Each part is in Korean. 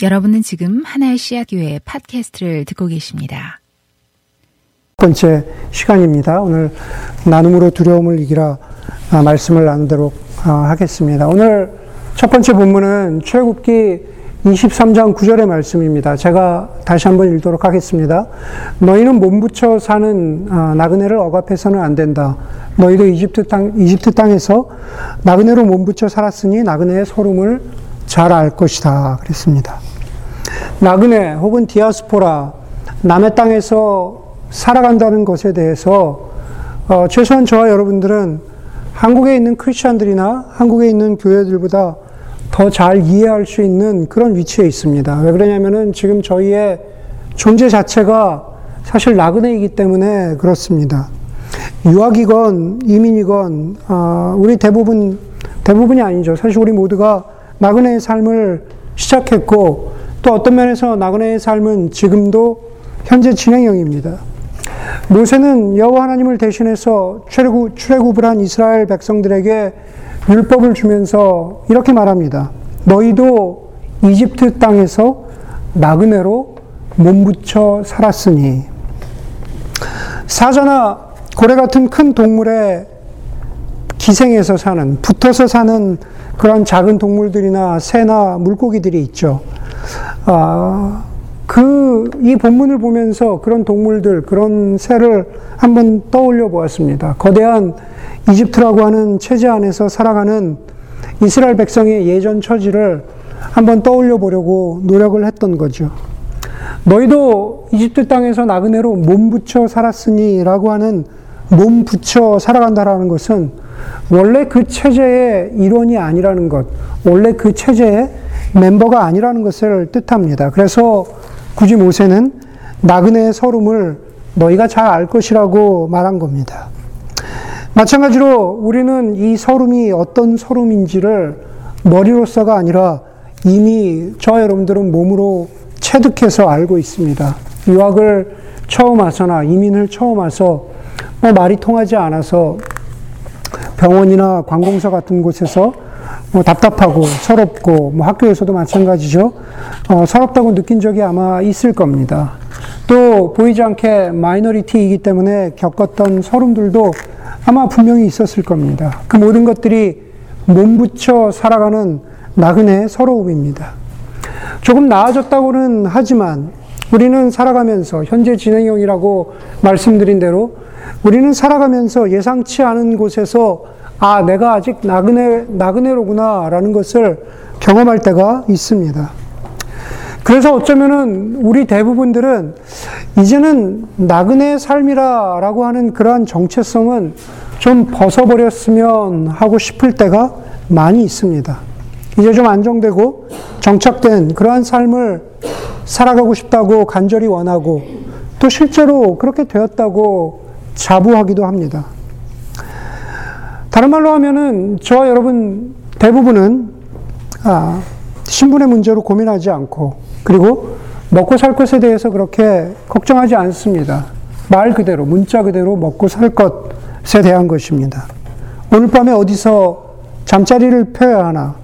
여러분은 지금 하나의 씨앗 교회 팟캐스트를 듣고 계십니다. 첫 번째 시간입니다. 오늘 나눔으로 두려움을 이기라 아, 말씀을 나누도록 아, 하겠습니다. 오늘 첫 번째 본문은 출애굽기 23장 9절의 말씀입니다. 제가 다시 한번 읽도록 하겠습니다. 너희는 몸부쳐 사는 아, 나그네를 억압해서는 안 된다. 너희도 이집트 땅 이집트 땅에서 나그네로 몸부쳐 살았으니 나그네의 소름을 잘알 것이다. 그랬습니다. 나그네 혹은 디아스포라, 남의 땅에서 살아간다는 것에 대해서 어, 최소한 저와 여러분들은 한국에 있는 크리스천들이나 한국에 있는 교회들보다 더 잘 이해할 수 있는 그런 위치에 있습니다. 왜 그러냐면은 지금 저희의 존재 자체가 사실 나그네이기 때문에 그렇습니다. 유학이건 이민이건 어, 우리 대부분 대부분이 아니죠. 사실 우리 모두가 나그네의 삶을 시작했고 또 어떤 면에서 나그네의 삶은 지금도 현재 진행형입니다. 모세는 여호와 하나님을 대신해서 출애굽, 출애굽을 한 이스라엘 백성들에게 율법을 주면서 이렇게 말합니다. 너희도 이집트 땅에서 나그네로 몸붙여 살았으니 사자나 고래 같은 큰 동물의 기생에서 사는 붙어서 사는 그런 작은 동물들이나 새나 물고기들이 있죠. 아, 그, 이 본문을 보면서 그런 동물들, 그런 새를 한번 떠올려 보았습니다. 거대한 이집트라고 하는 체제 안에서 살아가는 이스라엘 백성의 예전 처지를 한번 떠올려 보려고 노력을 했던 거죠. 너희도 이집트 땅에서 나그네로 몸 붙여 살았으니 라고 하는 몸 붙여 살아간다라는 것은 원래 그 체제의 일원이 아니라는 것, 원래 그 체제의 멤버가 아니라는 것을 뜻합니다. 그래서 굳이 모세는 나그네의 서름을 너희가 잘 알 것이라고 말한 겁니다. 마찬가지로 우리는 이 서름이 어떤 서름인지를 머리로서가 아니라 이미 저 여러분들은 몸으로 체득해서 알고 있습니다. 유학을 처음 와서나 이민을 처음 와서 뭐 말이 통하지 않아서 병원이나 관공서 같은 곳에서 뭐 답답하고 서럽고 뭐 학교에서도 마찬가지죠. 어, 서럽다고 느낀 적이 아마 있을 겁니다. 또 보이지 않게 마이너리티이기 때문에 겪었던 서름들도 아마 분명히 있었을 겁니다. 그 모든 것들이 몸붙여 살아가는 나그네의 서러움입니다. 조금 나아졌다고는 하지만 우리는 살아가면서 현재 진행형이라고 말씀드린 대로 우리는 살아가면서 예상치 않은 곳에서 아, 내가 아직 나그네, 나그네로구나 라는 것을 경험할 때가 있습니다. 그래서 어쩌면은 우리 대부분들은 이제는 나그네 삶이라 라고 하는 그러한 정체성은 좀 벗어버렸으면 하고 싶을 때가 많이 있습니다. 이제 좀 안정되고 정착된 그러한 삶을 살아가고 싶다고 간절히 원하고 또 실제로 그렇게 되었다고 자부하기도 합니다. 다른 말로 하면은 저와 여러분 대부분은 아, 신분의 문제로 고민하지 않고 그리고 먹고 살 것에 대해서 그렇게 걱정하지 않습니다. 말 그대로 문자 그대로 먹고 살 것에 대한 것입니다. 오늘 밤에 어디서 잠자리를 펴야 하나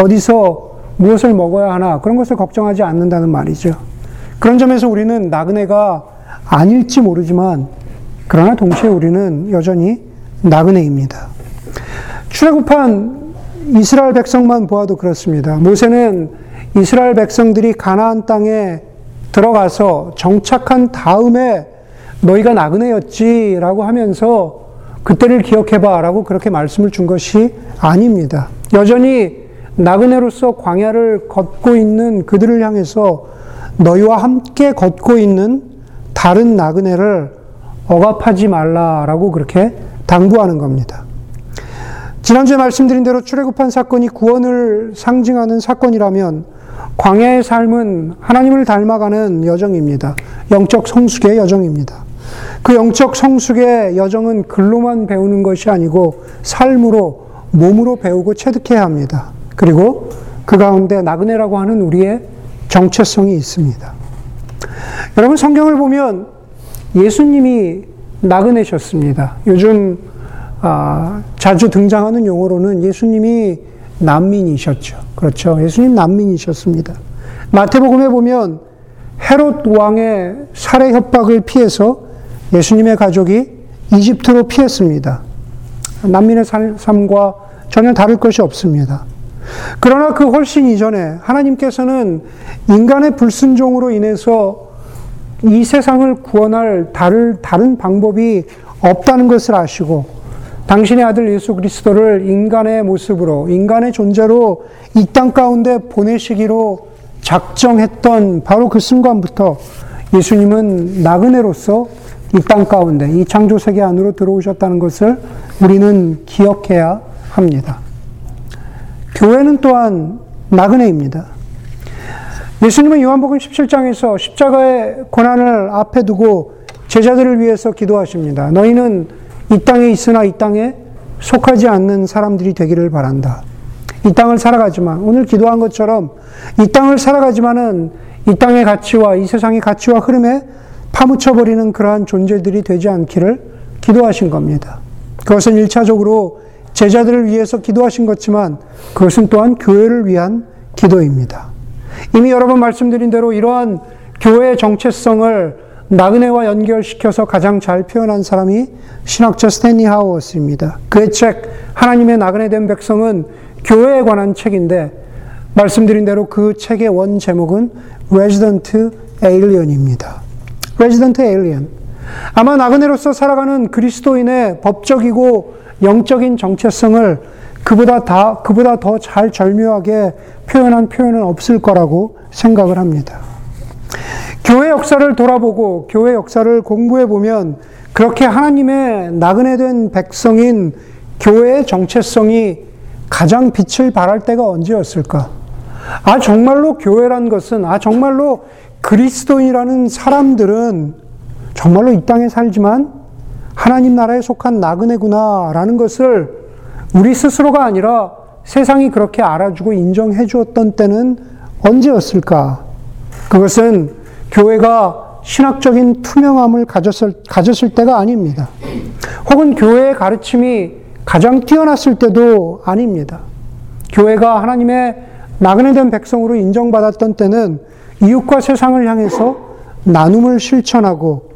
어디서 무엇을 먹어야 하나 그런 것을 걱정하지 않는다는 말이죠. 그런 점에서 우리는 나그네가 아닐지 모르지만 그러나 동시에 우리는 여전히 나그네입니다. 출애굽한 이스라엘 백성만 보아도 그렇습니다. 모세는 이스라엘 백성들이 가나안 땅에 들어가서 정착한 다음에 너희가 나그네였지라고 하면서 그때를 기억해봐라고 그렇게 말씀을 준 것이 아닙니다. 여전히 나그네로서 광야를 걷고 있는 그들을 향해서 너희와 함께 걷고 있는 다른 나그네를 억압하지 말라라고 그렇게 당부하는 겁니다. 지난주에 말씀드린 대로 출애굽한 사건이 구원을 상징하는 사건이라면 광야의 삶은 하나님을 닮아가는 여정입니다. 영적 성숙의 여정입니다. 그 영적 성숙의 여정은 글로만 배우는 것이 아니고 삶으로 몸으로 배우고 체득해야 합니다. 그리고 그 가운데 나그네라고 하는 우리의 정체성이 있습니다. 여러분 성경을 보면 예수님이 나그네셨습니다. 요즘 아, 자주 등장하는 용어로는 예수님이 난민이셨죠. 그렇죠. 예수님 난민이셨습니다. 마태복음에 보면 헤롯 왕의 살해 협박을 피해서 예수님의 가족이 이집트로 피했습니다. 난민의 삶과 전혀 다를 것이 없습니다. 그러나 그 훨씬 이전에 하나님께서는 인간의 불순종으로 인해서 이 세상을 구원할 다른, 다른 방법이 없다는 것을 아시고 당신의 아들 예수 그리스도를 인간의 모습으로, 인간의 존재로 이 땅 가운데 보내시기로 작정했던 바로 그 순간부터 예수님은 나그네로서 이 땅 가운데, 이 창조 세계 안으로 들어오셨다는 것을 우리는 기억해야 합니다. 교회는 또한 나그네입니다. 예수님은 요한복음 17장에서 십자가의 고난을 앞에 두고 제자들을 위해서 기도하십니다. 너희는 이 땅에 있으나 이 땅에 속하지 않는 사람들이 되기를 바란다. 이 땅을 살아가지만 오늘 기도한 것처럼 이 땅을 살아가지만은 이 땅의 가치와 이 세상의 가치와 흐름에 파묻혀 버리는 그러한 존재들이 되지 않기를 기도하신 겁니다. 그것은 1차적으로 제자들을 위해서 기도하신 것지만 그것은 또한 교회를 위한 기도입니다. 이미 여러 번 말씀드린 대로 이러한 교회의 정체성을 나그네와 연결시켜서 가장 잘 표현한 사람이 신학자 스탠리 하우어스입니다. 그의 책 하나님의 나그네 된 백성은 교회에 관한 책인데 말씀드린 대로 그 책의 원 제목은 Resident Alien입니다. Resident Alien. 아마 나그네로서 살아가는 그리스도인의 법적이고 영적인 정체성을 그보다 다, 그보다 더 잘 절묘하게 표현한 표현은 없을 거라고 생각을 합니다. 교회 역사를 돌아보고 교회 역사를 공부해 보면 그렇게 하나님의 나그네 된 백성인 교회의 정체성이 가장 빛을 발할 때가 언제였을까? 아, 정말로 교회란 것은, 아, 정말로 그리스도인이라는 사람들은 정말로 이 땅에 살지만 하나님 나라에 속한 나그네구나라는 것을 우리 스스로가 아니라 세상이 그렇게 알아주고 인정해 주었던 때는 언제였을까? 그것은 교회가 신학적인 투명함을 가졌을, 가졌을 때가 아닙니다. 혹은 교회의 가르침이 가장 뛰어났을 때도 아닙니다. 교회가 하나님의 나그네된 백성으로 인정받았던 때는 이웃과 세상을 향해서 나눔을 실천하고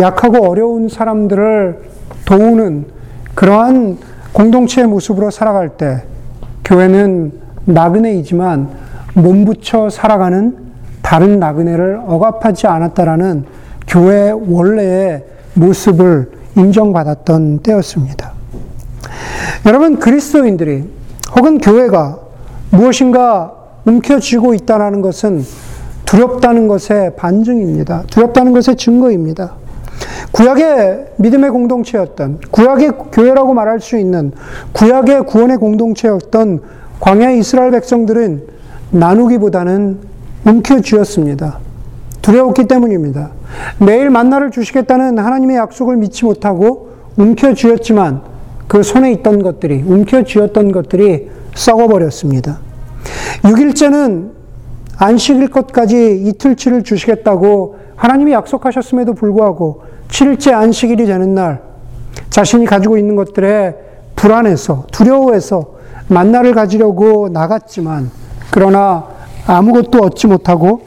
약하고 어려운 사람들을 도우는 그러한 공동체의 모습으로 살아갈 때 교회는 나그네이지만 몸붙여 살아가는 다른 나그네를 억압하지 않았다라는 교회 원래의 모습을 인정받았던 때였습니다. 여러분 그리스도인들이 혹은 교회가 무엇인가 움켜쥐고 있다는 것은 두렵다는 것의 반증입니다. 두렵다는 것의 증거입니다. 구약의 믿음의 공동체였던, 구약의 교회라고 말할 수 있는 구약의 구원의 공동체였던 광야 이스라엘 백성들은 나누기보다는 움켜쥐었습니다. 두려웠기 때문입니다. 매일 만나를 주시겠다는 하나님의 약속을 믿지 못하고 움켜쥐었지만 그 손에 있던 것들이, 움켜쥐었던 것들이 썩어버렸습니다. 6일째는 안식일 것까지 이틀치를 주시겠다고 하나님이 약속하셨음에도 불구하고 7일째 안식일이 되는 날 자신이 가지고 있는 것들에 불안해서 두려워해서 만나를 가지려고 나갔지만 그러나 아무것도 얻지 못하고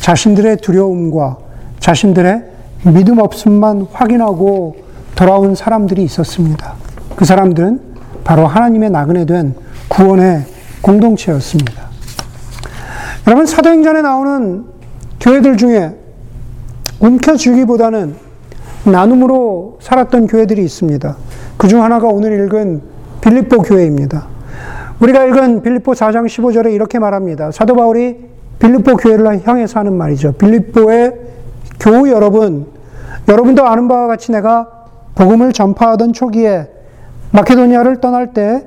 자신들의 두려움과 자신들의 믿음 없음만 확인하고 돌아온 사람들이 있었습니다. 그 사람들은 바로 하나님의 나그네 된 구원의 공동체였습니다. 여러분 사도행전에 나오는 교회들 중에 움켜쥐기보다는 나눔으로 살았던 교회들이 있습니다. 그 중 하나가 오늘 읽은 빌립보 교회입니다. 우리가 읽은 빌립보 4장 15절에 이렇게 말합니다. 사도 바울이 빌립보 교회를 향해서 하는 말이죠. 빌립보의 교우 여러분, 여러분도 아는 바와 같이 내가 복음을 전파하던 초기에 마케도니아를 떠날 때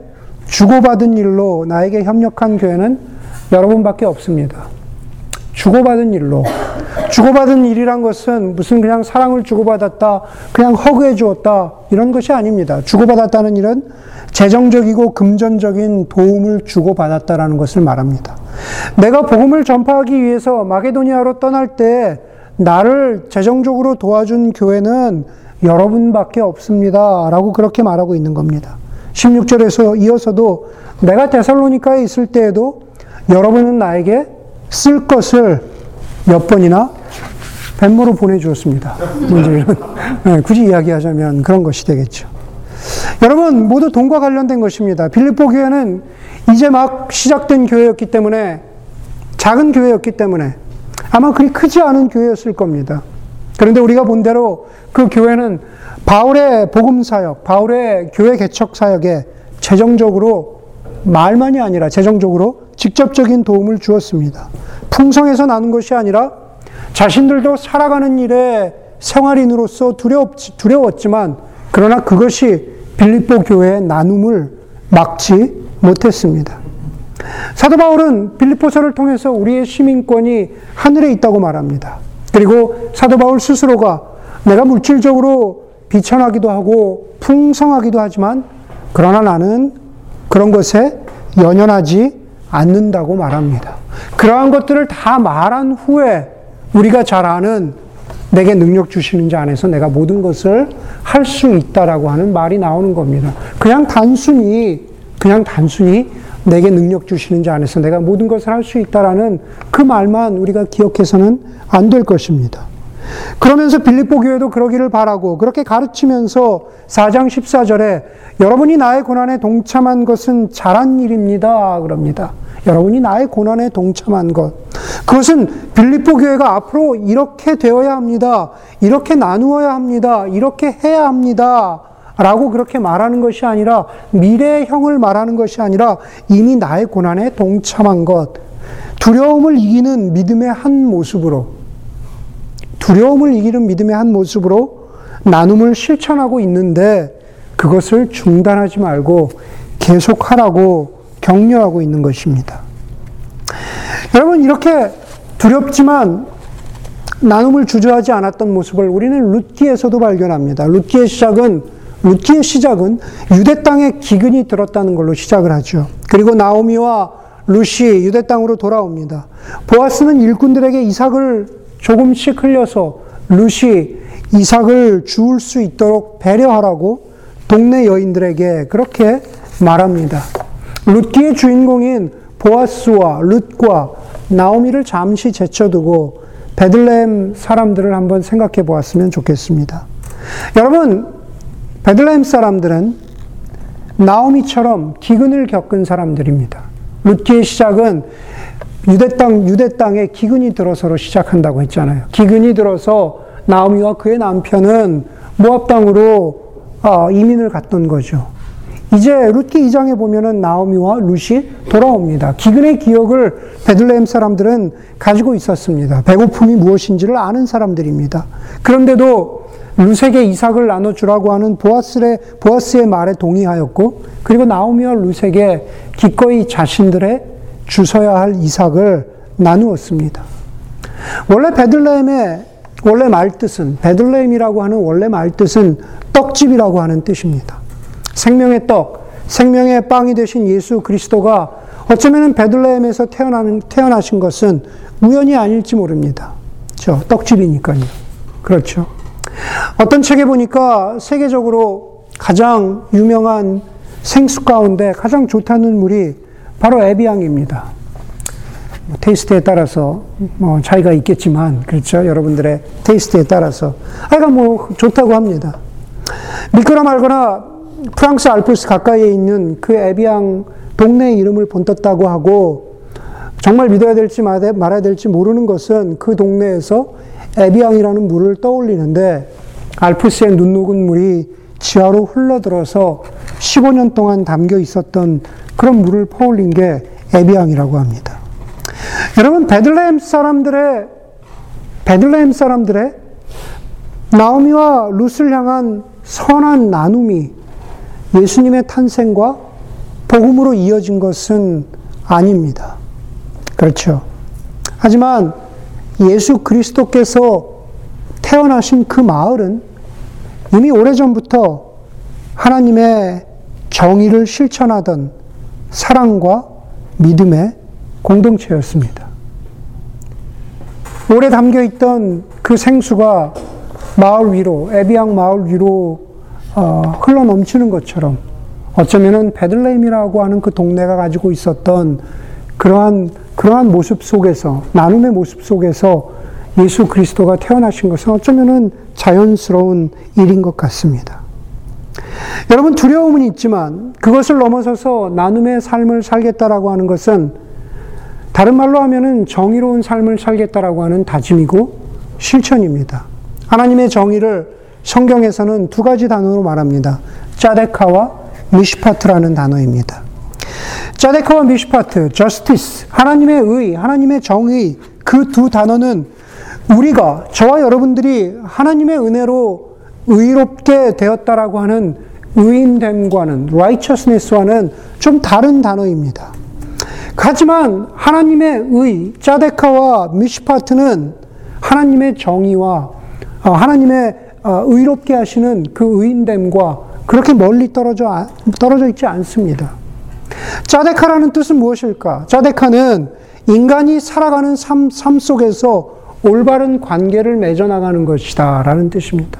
주고받은 일로 나에게 협력한 교회는 여러분밖에 없습니다. 주고받은 일로. 주고받은 일이란 것은 무슨 그냥 사랑을 주고받았다, 그냥 허그해 주었다, 이런 것이 아닙니다. 주고받았다는 일은 재정적이고 금전적인 도움을 주고받았다라는 것을 말합니다. 내가 복음을 전파하기 위해서 마게도니아로 떠날 때 나를 재정적으로 도와준 교회는 여러분밖에 없습니다. 라고 그렇게 말하고 있는 겁니다. 16절에서 이어서도 내가 데살로니카에 있을 때에도 여러분은 나에게 쓸 것을 몇 번이나 뱃모로 보내주었습니다. 이런, 네, 굳이 이야기하자면 그런 것이 되겠죠. 여러분, 모두 돈과 관련된 것입니다. 빌립보 교회는 이제 막 시작된 교회였기 때문에, 작은 교회였기 때문에, 아마 그리 크지 않은 교회였을 겁니다. 그런데 우리가 본 대로 그 교회는 바울의 복음 사역, 바울의 교회 개척 사역에 재정적으로 말만이 아니라 재정적으로 직접적인 도움을 주었습니다. 풍성해서 나는 것이 아니라 자신들도 살아가는 일에 생활인으로서 두려웠, 두려웠지만 그러나 그것이 빌립보 교회의 나눔을 막지 못했습니다. 사도 바울은 빌립보서를 통해서 우리의 시민권이 하늘에 있다고 말합니다. 그리고 사도 바울 스스로가 내가 물질적으로 비천하기도 하고 풍성하기도 하지만 그러나 나는 그런 것에 연연하지 않는다고 말합니다. 그러한 것들을 다 말한 후에 우리가 잘 아는 내게 능력 주시는 자 안에서 내가 모든 것을 할 수 있다라고 하는 말이 나오는 겁니다. 그냥 단순히 그냥 단순히 내게 능력 주시는 자 안에서 내가 모든 것을 할 수 있다라는 그 말만 우리가 기억해서는 안 될 것입니다. 그러면서 빌립보 교회도 그러기를 바라고 그렇게 가르치면서 4장 14절에 여러분이 나의 고난에 동참한 것은 잘한 일입니다. 그럽니다. 여러분이 나의 고난에 동참한 것. 그것은 빌립보 교회가 앞으로 이렇게 되어야 합니다. 이렇게 나누어야 합니다. 이렇게 해야 합니다. 라고 그렇게 말하는 것이 아니라 미래형을 말하는 것이 아니라 이미 나의 고난에 동참한 것. 두려움을 이기는 믿음의 한 모습으로 두려움을 이기는 믿음의 한 모습으로 나눔을 실천하고 있는데 그것을 중단하지 말고 계속하라고 격려하고 있는 것입니다. 여러분, 이렇게 두렵지만 나눔을 주저하지 않았던 모습을 우리는 룻기에서도 발견합니다. 룻기의 시작은 룻기의 시작은 유대 땅에 기근이 들었다는 걸로 시작을 하죠. 그리고 나오미와 룻이 유대 땅으로 돌아옵니다. 보아스는 일꾼들에게 이삭을 조금씩 흘려서 룻이 이삭을 주울 수 있도록 배려하라고 동네 여인들에게 그렇게 말합니다. 룻기의 주인공인 보아스와 룻과 나오미를 잠시 제쳐두고 베들레헴 사람들을 한번 생각해 보았으면 좋겠습니다. 여러분, 베들레헴 사람들은 나오미처럼 기근을 겪은 사람들입니다. 룻기의 시작은 유대 땅, 유대 땅에 기근이 들어서로 시작한다고 했잖아요. 기근이 들어서 나오미와 그의 남편은 모압 땅으로 아, 이민을 갔던 거죠. 이제 룻기 2장에 보면은 나오미와 룻이 돌아옵니다. 기근의 기억을 베들레헴 사람들은 가지고 있었습니다. 배고픔이 무엇인지를 아는 사람들입니다. 그런데도 룻에게 이삭을 나눠주라고 하는 보아스의, 보아스의 말에 동의하였고, 그리고 나오미와 룻에게 기꺼이 자신들의 주서야 할 이삭을 나누었습니다. 원래 베들레헴의 원래 말뜻은, 베들레헴이라고 하는 원래 말뜻은 떡집이라고 하는 뜻입니다. 생명의 떡, 생명의 빵이 되신 예수 그리스도가 어쩌면 베들레헴에서 태어나는, 태어나신 것은 우연이 아닐지 모릅니다. 저 떡집이니까요. 그렇죠. 어떤 책에 보니까 세계적으로 가장 유명한 생수 가운데 가장 좋다는 물이 바로 에비앙입니다. 뭐 taste에 따라서 뭐 차이가 있겠지만 그렇죠. 여러분들의 taste에 따라서 아이가 뭐 좋다고 합니다. 믿거나 말거나 프랑스 알프스 가까이에 있는 그 에비앙 동네 이름을 본떴다고 하고 정말 믿어야 될지 말아야 될지 모르는 것은 그 동네에서 에비앙이라는 물을 떠올리는데 알프스의 눈 녹은 물이 지하로 흘러들어서 15년 동안 담겨 있었던 그런 물을 퍼올린 게 에비앙이라고 합니다. 여러분 베들레헴 사람들의 베들레헴 사람들의 나오미와 룻을 향한 선한 나눔이 예수님의 탄생과 복음으로 이어진 것은 아닙니다. 그렇죠. 하지만 예수 그리스도께서 태어나신 그 마을은 이미 오래전부터 하나님의 정의를 실천하던 사랑과 믿음의 공동체였습니다. 오래 담겨 있던 그 생수가 마을 위로, 에비앙 마을 위로 어, 흘러 넘치는 것처럼 어쩌면은 베들레헴이라고 하는 그 동네가 가지고 있었던 그러한 그러한 모습 속에서, 나눔의 모습 속에서 예수 그리스도가 태어나신 것은 어쩌면은 자연스러운 일인 것 같습니다. 여러분, 두려움은 있지만 그것을 넘어서서 나눔의 삶을 살겠다라고 하는 것은 다른 말로 하면은 정의로운 삶을 살겠다라고 하는 다짐이고 실천입니다. 하나님의 정의를 성경에서는 두 가지 단어로 말합니다. 짜데카와 미시파트라는 단어입니다. 짜데카와 미시파트, justice, 하나님의 의, 하나님의 정의, 그 두 단어는 우리가, 저와 여러분들이 하나님의 은혜로 의롭게 되었다라고 하는 의인됨과는, righteousness와는 좀 다른 단어입니다. 하지만 하나님의 의, 짜데카와 미시파트는 하나님의 정의와 어, 하나님의 어, 의롭게 하시는 그 의인됨과 그렇게 멀리 떨어져, 떨어져 있지 않습니다. 짜데카라는 뜻은 무엇일까? 짜데카는 인간이 살아가는 삶, 삶 속에서 올바른 관계를 맺어나가는 것이다. 라는 뜻입니다.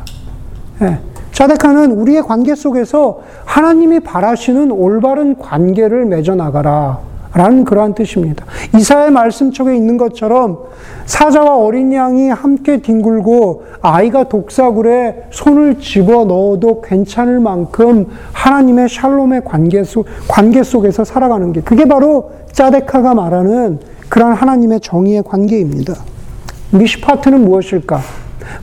예. 짜데카는 우리의 관계 속에서 하나님이 바라시는 올바른 관계를 맺어나가라. 라는 그러한 뜻입니다. 이사의 말씀 쪽에 있는 것처럼 사자와 어린 양이 함께 뒹굴고 아이가 독사굴에 손을 집어 넣어도 괜찮을 만큼 하나님의 샬롬의 관계 속, 관계 속에서 살아가는 게 그게 바로 짜데카가 말하는 그러한 하나님의 정의의 관계입니다. 미시파트는 무엇일까?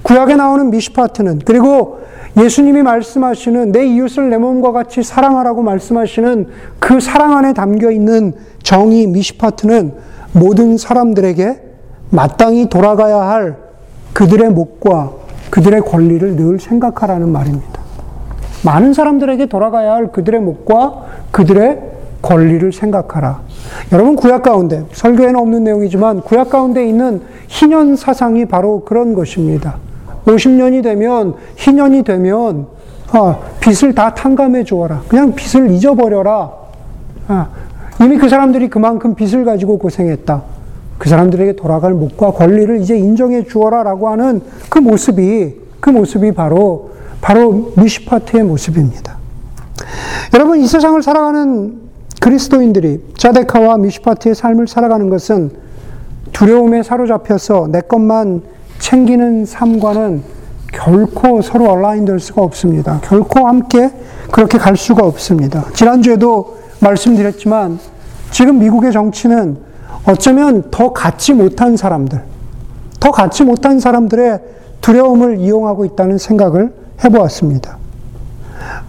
구약에 나오는 미시파트는 그리고 예수님이 말씀하시는 내 이웃을 내 몸과 같이 사랑하라고 말씀하시는 그 사랑 안에 담겨 있는 정의 미시파트는 모든 사람들에게 마땅히 돌아가야 할 그들의 목과 그들의 권리를 늘 생각하라는 말입니다. 많은 사람들에게 돌아가야 할 그들의 목과 그들의 권리를 생각하라. 여러분 구약 가운데 설교에는 없는 내용이지만 구약 가운데 있는 희년 사상이 바로 그런 것입니다. 50년이 되면 희년이 되면 아, 빚을 다 탕감해 주어라. 그냥 빚을 잊어버려라. 아, 이미 그 사람들이 그만큼 빚을 가지고 고생했다. 그 사람들에게 돌아갈 목과 권리를 이제 인정해 주어라라고 하는 그 모습이 그 모습이 바로 바로 미시파트의 모습입니다. 여러분 이 세상을 살아가는 그리스도인들이 자데카와 미시파트의 삶을 살아가는 것은 두려움에 사로잡혀서 내 것만 챙기는 삶과는 결코 서로 얼라인될 수가 없습니다. 결코 함께 그렇게 갈 수가 없습니다. 지난주에도 말씀드렸지만 지금 미국의 정치는 어쩌면 더 갖지 못한 사람들, 더 갖지 못한 사람들의 두려움을 이용하고 있다는 생각을 해보았습니다.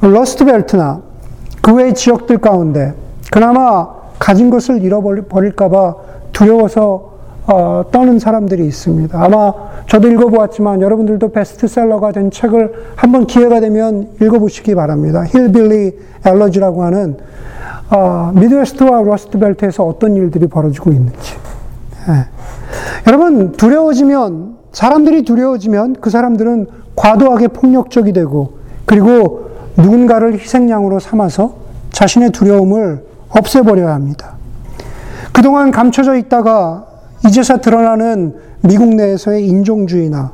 Rust Belt나 그 외의 지역들 가운데 그나마 가진 것을 잃어버릴까봐 두려워서 어, 떠는 사람들이 있습니다. 아마 저도 읽어보았지만 여러분들도 베스트셀러가 된 책을 한번 기회가 되면 읽어보시기 바랍니다. Hillbilly 엘러지라고 하는 어, 미드웨스트와 러스트벨트에서 어떤 일들이 벌어지고 있는지. 예. 여러분 두려워지면 사람들이 두려워지면 그 사람들은 과도하게 폭력적이 되고 그리고 누군가를 희생양으로 삼아서 자신의 두려움을 없애버려야 합니다. 그동안 감춰져 있다가 이제서 드러나는 미국 내에서의 인종주의나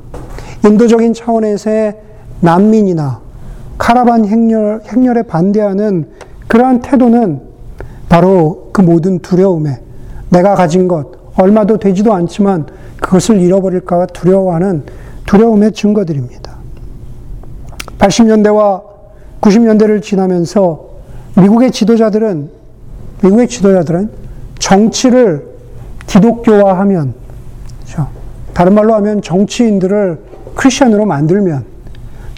인도적인 차원에서의 난민이나 카라반 행렬, 행렬에 반대하는 그러한 태도는 바로 그 모든 두려움에 내가 가진 것, 얼마도 되지도 않지만 그것을 잃어버릴까 두려워하는 두려움의 증거들입니다. 80년대와 90년대를 지나면서 미국의 지도자들은, 미국의 지도자들은 정치를 기독교화하면, 그렇죠? 다른 말로 하면 정치인들을 크리스천으로 만들면,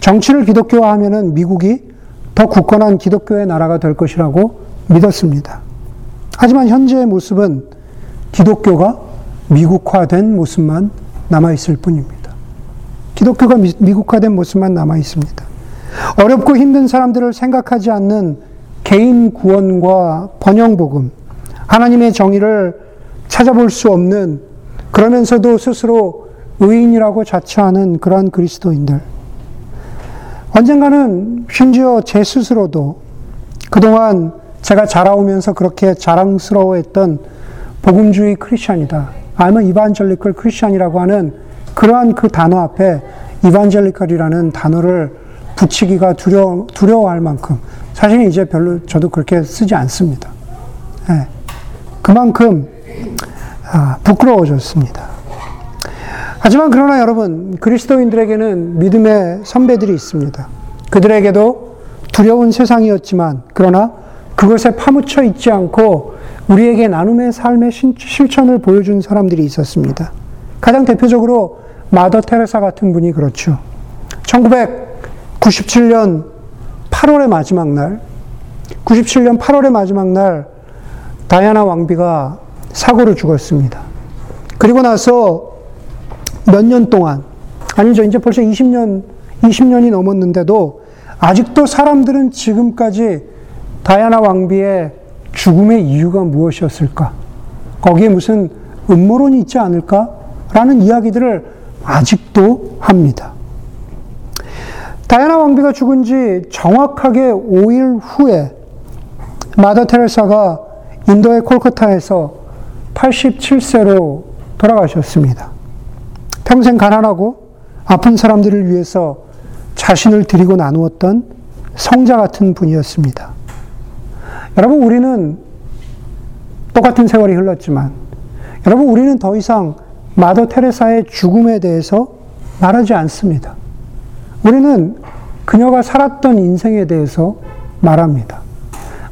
정치를 기독교화하면은 미국이 더 굳건한 기독교의 나라가 될 것이라고 믿었습니다. 하지만 현재의 모습은 기독교가 미국화된 모습만 남아 있을 뿐입니다. 기독교가 미국화된 모습만 남아 있습니다. 어렵고 힘든 사람들을 생각하지 않는 개인 구원과 번영복음, 하나님의 정의를 찾아볼 수 없는 그러면서도 스스로 의인이라고 자처하는 그러한 그리스도인들. 언젠가는 심지어 제 스스로도 그동안 제가 자라오면서 그렇게 자랑스러워했던 복음주의 크리스천이다. 아니면 이반젤리컬 크리스천이라고 하는 그러한 그 단어 앞에 이반젤리컬이라는 단어를 붙이기가 두려워, 두려워할 만큼 사실 이제 별로 저도 그렇게 쓰지 않습니다. 네. 그만큼 아, 부끄러워졌습니다. 하지만 그러나 여러분, 그리스도인들에게는 믿음의 선배들이 있습니다. 그들에게도 두려운 세상이었지만, 그러나 그것에 파묻혀 있지 않고 우리에게 나눔의 삶의 실천을 보여준 사람들이 있었습니다. 가장 대표적으로 마더 테레사 같은 분이 그렇죠. 1997년 8월의 마지막 날, 97년 8월의 마지막 날, 다이아나 왕비가 사고로 죽었습니다. 그리고 나서 몇 년 동안, 아니죠. 이제 벌써 20년, 20년이 넘었는데도 아직도 사람들은 지금까지 다이아나 왕비의 죽음의 이유가 무엇이었을까? 거기에 무슨 음모론이 있지 않을까? 라는 이야기들을 아직도 합니다. 다이아나 왕비가 죽은 지 정확하게 5일 후에 마더 테레사가 인도의 콜카타에서 87세로 돌아가셨습니다. 평생 가난하고 아픈 사람들을 위해서 자신을 드리고 나누었던 성자 같은 분이었습니다. 여러분, 우리는 똑같은 세월이 흘렀지만, 여러분, 우리는 더 이상 마더 테레사의 죽음에 대해서 말하지 않습니다. 우리는 그녀가 살았던 인생에 대해서 말합니다.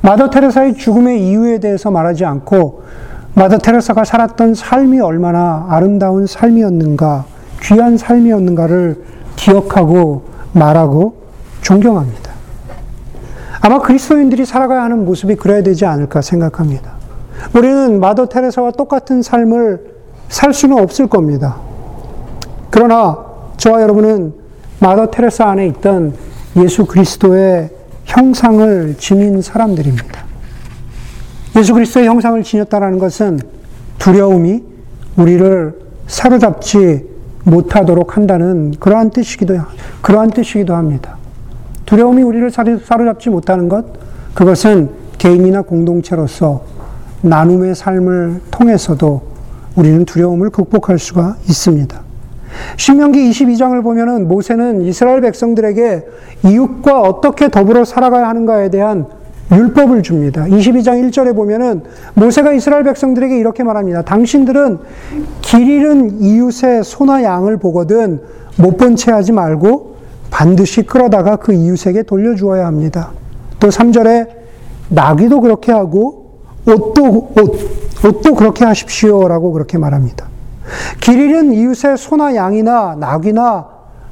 마더 테레사의 죽음의 이유에 대해서 말하지 않고 마더 테레사가 살았던 삶이 얼마나 아름다운 삶이었는가, 귀한 삶이었는가를 기억하고 말하고 존경합니다. 아마 그리스도인들이 살아가야 하는 모습이 그래야 되지 않을까 생각합니다. 우리는 마더 테레사와 똑같은 삶을 살 수는 없을 겁니다. 그러나 저와 여러분은 마더 테레사 안에 있던 예수 그리스도의 형상을 지닌 사람들입니다. 예수 그리스도의 형상을 지녔다는 것은 두려움이 우리를 사로잡지 못하도록 한다는 그러한 뜻이기도, 그러한 뜻이기도 합니다. 두려움이 우리를 사로잡지 못하는 것, 그것은 개인이나 공동체로서 나눔의 삶을 통해서도 우리는 두려움을 극복할 수가 있습니다. 신명기 22장을 보면은 모세는 이스라엘 백성들에게 이웃과 어떻게 더불어 살아가야 하는가에 대한 율법을 줍니다. 22장 1절에 보면은 모세가 이스라엘 백성들에게 이렇게 말합니다. 당신들은 길 잃은 이웃의 소나 양을 보거든 못 본 채 하지 말고 반드시 끌어다가 그 이웃에게 돌려주어야 합니다. 또 3절에 나귀도 그렇게 하고 옷도 옷, 옷도 그렇게 하십시오라고 그렇게 말합니다. 길 잃은 이웃의 소나 양이나 낙이나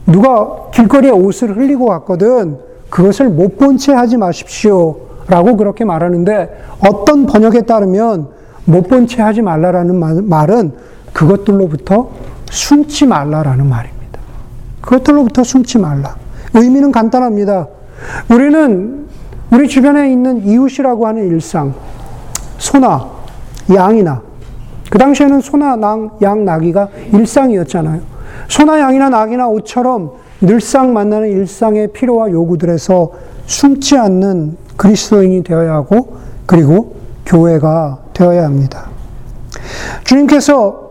누가 길거리에 옷을 흘리고 왔거든 그것을 못 본 채 하지 마십시오. 라고 그렇게 말하는데 어떤 번역에 따르면 못 본 채 하지 말라라는 말은 그것들로부터 숨지 말라라는 말입니다. 그것들로부터 숨지 말라. 의미는 간단합니다. 우리는 우리 주변에 있는 이웃이라고 하는 일상, 소나 양이나 그 당시에는 소나 낭, 양, 나귀가 일상이었잖아요. 소나 양이나 낙이나 옷처럼 늘상 만나는 일상의 필요와 요구들에서 숨지 않는 그리스도인이 되어야 하고 그리고 교회가 되어야 합니다. 주님께서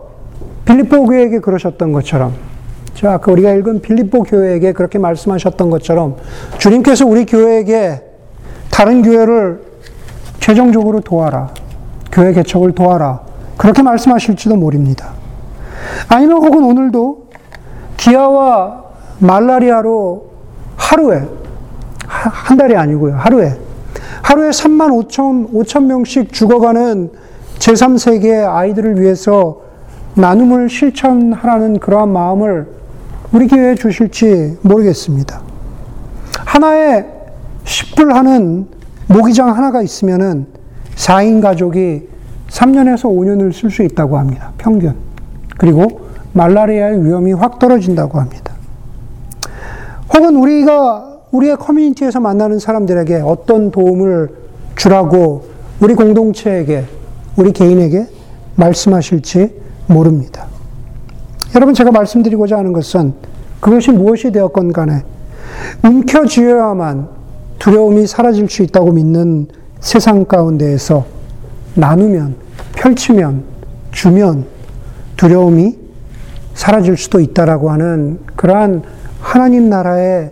빌립보 교회에게 그러셨던 것처럼 자, 아까 우리가 읽은 빌립보 교회에게 그렇게 말씀하셨던 것처럼 주님께서 우리 교회에게 다른 교회를 최종적으로 도와라. 교회 개척을 도와라. 그렇게 말씀하실지도 모릅니다. 아니면 혹은 오늘도 기아와 말라리아로 하루에, 한 달이 아니고요, 하루에, 하루에 3만 5천, 5천 명씩 죽어가는 제3세계 아이들을 위해서 나눔을 실천하라는 그러한 마음을 우리 교회에 주실지 모르겠습니다. 하나의 10불 하는 모기장 하나가 있으면은 4인 가족이 3년에서 5년을 쓸 수 있다고 합니다. 평균. 그리고 말라리아의 위험이 확 떨어진다고 합니다. 혹은 우리가 우리의 커뮤니티에서 만나는 사람들에게 어떤 도움을 주라고 우리 공동체에게, 우리 개인에게 말씀하실지 모릅니다. 여러분, 제가 말씀드리고자 하는 것은 그것이 무엇이 되었건 간에 움켜쥐어야만 두려움이 사라질 수 있다고 믿는 세상 가운데에서 나누면, 펼치면, 주면 두려움이 사라질 수도 있다라고 하는 그러한 하나님 나라의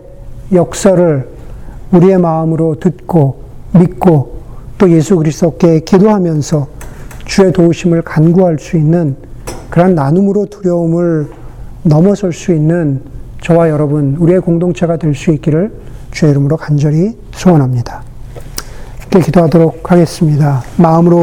역사를 우리의 마음으로 듣고 믿고 또 예수 그리스도께 기도하면서 주의 도우심을 간구할 수 있는 그런 나눔으로 두려움을 넘어설 수 있는 저와 여러분, 우리의 공동체가 될 수 있기를 주의 이름으로 간절히 소원합니다. 함께 기도하도록 하겠습니다. 마음으로